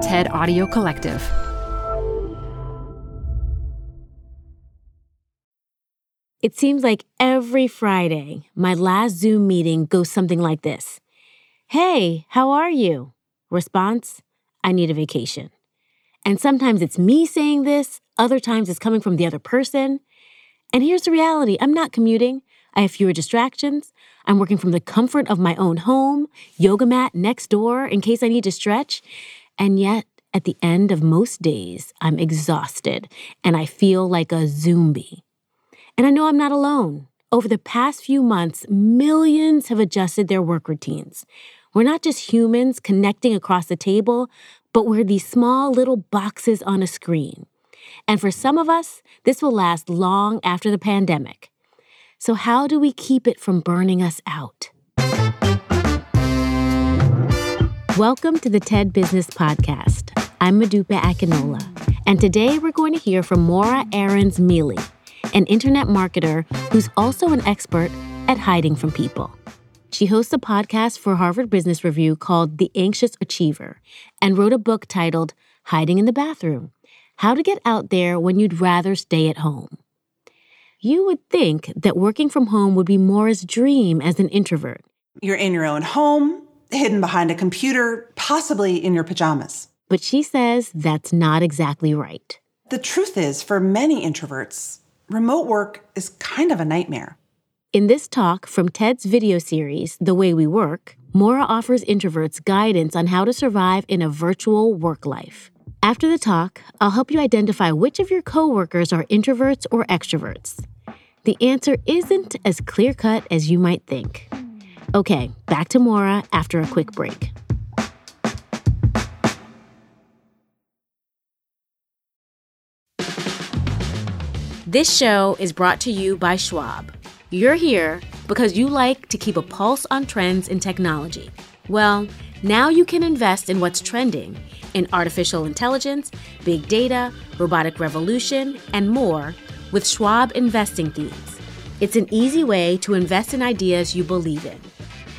TED Audio Collective. It seems like every Friday, my last Zoom meeting goes something like this Hey, how are you? Response I need a vacation. And sometimes it's me saying this, other times it's coming from the other person. And here's the reality I'm not commuting. I have fewer distractions. I'm working from the comfort of my own home, yoga mat next door in case I need to stretch. And yet, at the end of most days, I'm exhausted and I feel like a zombie. And I know I'm not alone. Over the past few months, millions have adjusted their work routines. We're not just humans connecting across the table, but we're these small little boxes on a screen. And for some of us, this will last long after the pandemic. So, how do we keep it from burning us out? Welcome to the TED Business Podcast. I'm Modupe Akinola, and today we're going to hear from Morra Aarons-Mele an internet marketer who's also an expert at hiding from people. She hosts a podcast for Harvard Business Review called The Anxious Achiever and wrote a book titled Hiding in the Bathroom How to Get Out There When You'd Rather Stay at Home. You would think that working from home would be Morra's dream as an introvert. You're in your own home, hidden behind a computer, possibly in your pajamas. But she says that's not exactly right. The truth is, for many introverts, remote work is kind of a nightmare. In this talk from TED's video series, The Way We Work, Morra offers introverts guidance on how to survive in a virtual work life. After the talk, I'll help you identify which of your coworkers are introverts or extroverts. The answer isn't as clear cut as you might think. Okay, back to Morra after a quick break. This show is brought to you by Schwab. You're here because you like to keep a pulse on trends in technology. Well, now you can invest in what's trending in artificial intelligence, big data, robotic revolution, and more with Schwab investing themes. It's an easy way to invest in ideas you believe in.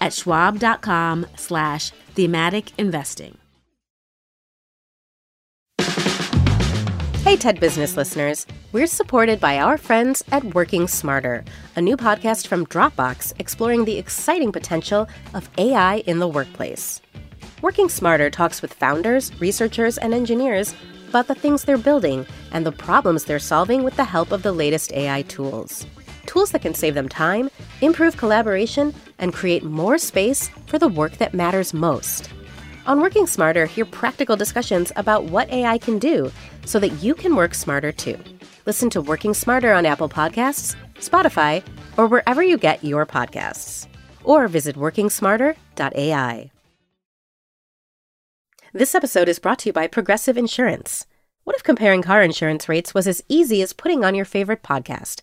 at schwab.com slash thematic investing. Hey, TED Business listeners. We're supported by our friends at Working Smarter, a new podcast from Dropbox exploring the exciting potential of AI in the workplace. Working Smarter talks with founders, researchers, and engineers about the things they're building and the problems they're solving with the help of the latest AI tools. Tools that can save them time, improve collaboration, and create more space for the work that matters most. On Working Smarter, hear practical discussions about what AI can do so that you can work smarter too. Listen to Working Smarter on Apple Podcasts, Spotify, or wherever you get your podcasts. Or visit workingsmarter.ai. This episode is brought to you by Progressive Insurance. What if comparing car insurance rates was as easy as putting on your favorite podcast?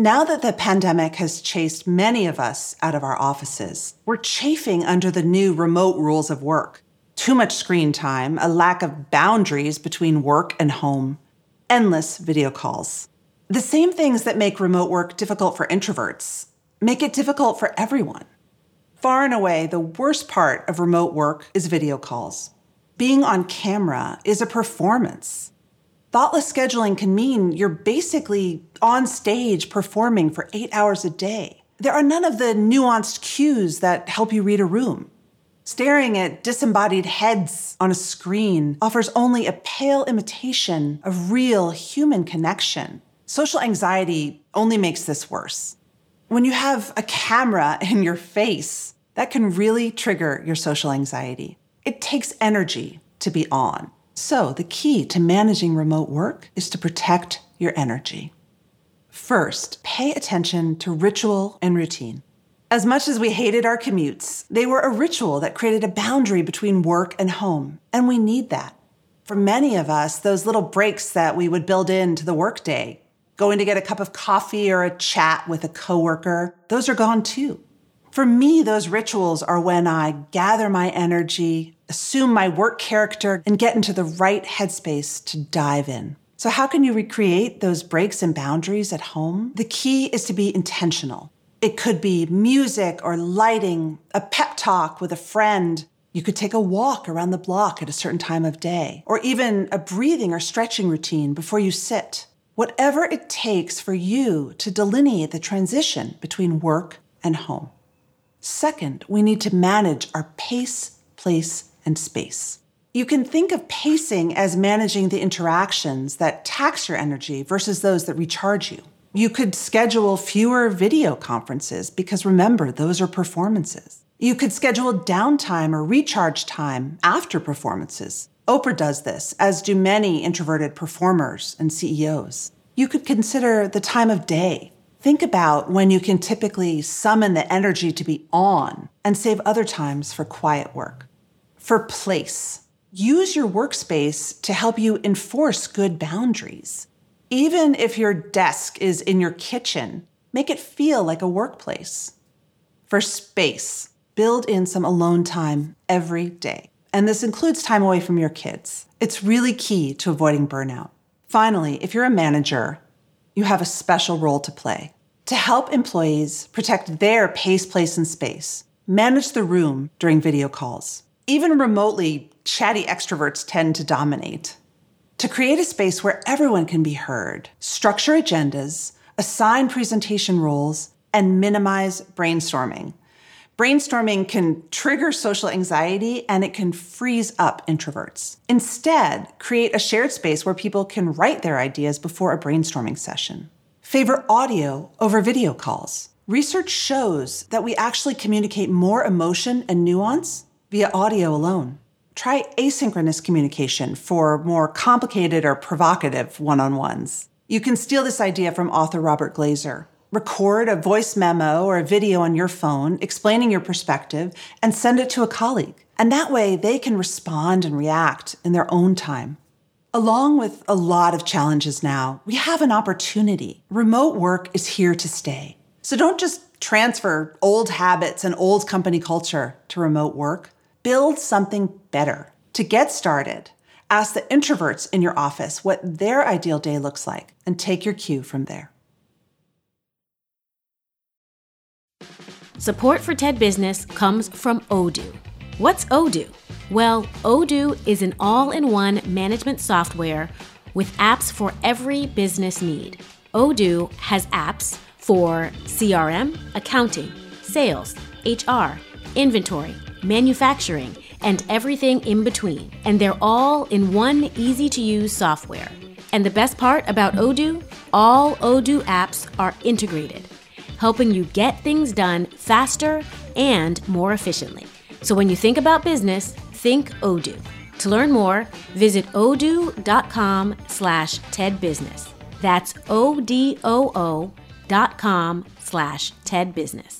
Now that the pandemic has chased many of us out of our offices, we're chafing under the new remote rules of work. Too much screen time, a lack of boundaries between work and home, endless video calls. The same things that make remote work difficult for introverts make it difficult for everyone. Far and away, the worst part of remote work is video calls. Being on camera is a performance. Thoughtless scheduling can mean you're basically on stage performing for eight hours a day. There are none of the nuanced cues that help you read a room. Staring at disembodied heads on a screen offers only a pale imitation of real human connection. Social anxiety only makes this worse. When you have a camera in your face, that can really trigger your social anxiety. It takes energy to be on. So, the key to managing remote work is to protect your energy. First, pay attention to ritual and routine. As much as we hated our commutes, they were a ritual that created a boundary between work and home, and we need that. For many of us, those little breaks that we would build into the workday, going to get a cup of coffee or a chat with a coworker, those are gone too. For me, those rituals are when I gather my energy, assume my work character, and get into the right headspace to dive in. So, how can you recreate those breaks and boundaries at home? The key is to be intentional. It could be music or lighting, a pep talk with a friend. You could take a walk around the block at a certain time of day, or even a breathing or stretching routine before you sit. Whatever it takes for you to delineate the transition between work and home. Second, we need to manage our pace, place, and space. You can think of pacing as managing the interactions that tax your energy versus those that recharge you. You could schedule fewer video conferences because remember, those are performances. You could schedule downtime or recharge time after performances. Oprah does this, as do many introverted performers and CEOs. You could consider the time of day Think about when you can typically summon the energy to be on and save other times for quiet work. For place, use your workspace to help you enforce good boundaries. Even if your desk is in your kitchen, make it feel like a workplace. For space, build in some alone time every day. And this includes time away from your kids. It's really key to avoiding burnout. Finally, if you're a manager, you have a special role to play to help employees protect their pace, place, and space. Manage the room during video calls. Even remotely, chatty extroverts tend to dominate. To create a space where everyone can be heard, structure agendas, assign presentation roles, and minimize brainstorming. Brainstorming can trigger social anxiety and it can freeze up introverts. Instead, create a shared space where people can write their ideas before a brainstorming session. Favor audio over video calls. Research shows that we actually communicate more emotion and nuance via audio alone. Try asynchronous communication for more complicated or provocative one on ones. You can steal this idea from author Robert Glazer record a voice memo or a video on your phone explaining your perspective and send it to a colleague. And that way they can respond and react in their own time. Along with a lot of challenges now, we have an opportunity. Remote work is here to stay. So don't just transfer old habits and old company culture to remote work. Build something better. To get started, ask the introverts in your office what their ideal day looks like and take your cue from there. Support for TED Business comes from Odoo. What's Odoo? Well, Odoo is an all in one management software with apps for every business need. Odoo has apps for CRM, accounting, sales, HR, inventory, manufacturing, and everything in between. And they're all in one easy to use software. And the best part about Odoo? All Odoo apps are integrated helping you get things done faster and more efficiently. So when you think about business, think Odoo. To learn more, visit odoo.com slash tedbusiness. That's O-D-O-O dot com slash tedbusiness.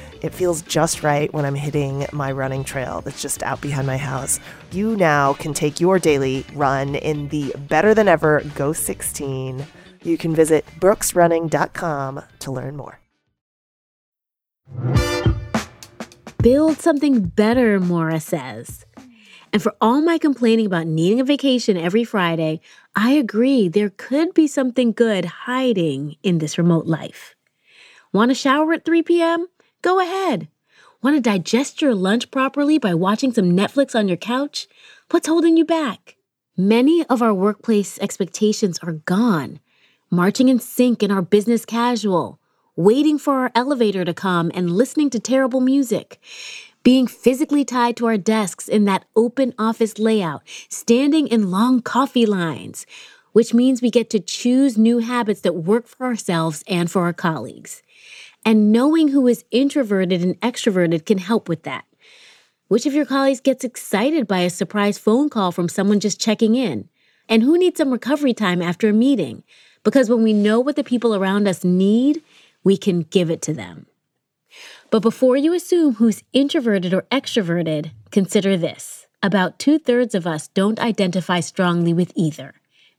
It feels just right when I'm hitting my running trail that's just out behind my house. You now can take your daily run in the better than ever Go 16. You can visit brooksrunning.com to learn more. Build something better, Morra says. And for all my complaining about needing a vacation every Friday, I agree there could be something good hiding in this remote life. Want to shower at 3 p.m.? Go ahead. Want to digest your lunch properly by watching some Netflix on your couch? What's holding you back? Many of our workplace expectations are gone, marching in sync in our business casual, waiting for our elevator to come and listening to terrible music, being physically tied to our desks in that open office layout, standing in long coffee lines, which means we get to choose new habits that work for ourselves and for our colleagues. And knowing who is introverted and extroverted can help with that. Which of your colleagues gets excited by a surprise phone call from someone just checking in? And who needs some recovery time after a meeting? Because when we know what the people around us need, we can give it to them. But before you assume who's introverted or extroverted, consider this. About two thirds of us don't identify strongly with either.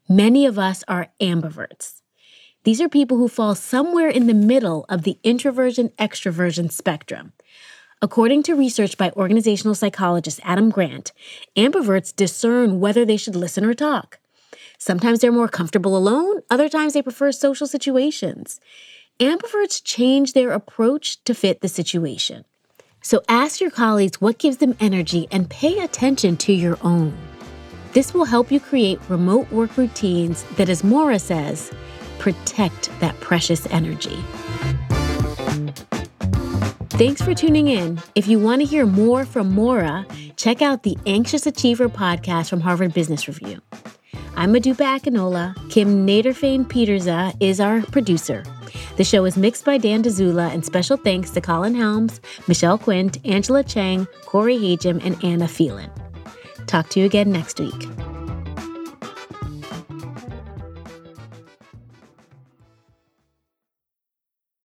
Many of us are ambiverts. These are people who fall somewhere in the middle of the introversion extroversion spectrum. According to research by organizational psychologist Adam Grant, ambiverts discern whether they should listen or talk. Sometimes they're more comfortable alone, other times they prefer social situations. Ambiverts change their approach to fit the situation. So ask your colleagues what gives them energy and pay attention to your own. This will help you create remote work routines that, as Morra says, protect that precious energy. Thanks for tuning in. If you want to hear more from Morra, check out the Anxious Achiever podcast from Harvard Business Review. I'm Modupe Akinola. Kim Nederveen Pieterse is our producer. The show is mixed by Dan Dzula, and special thanks to Colin Helms, Michelle Quint, Angela Chang, Corey Hajim, and Anna Phelan. Talk to you again next week.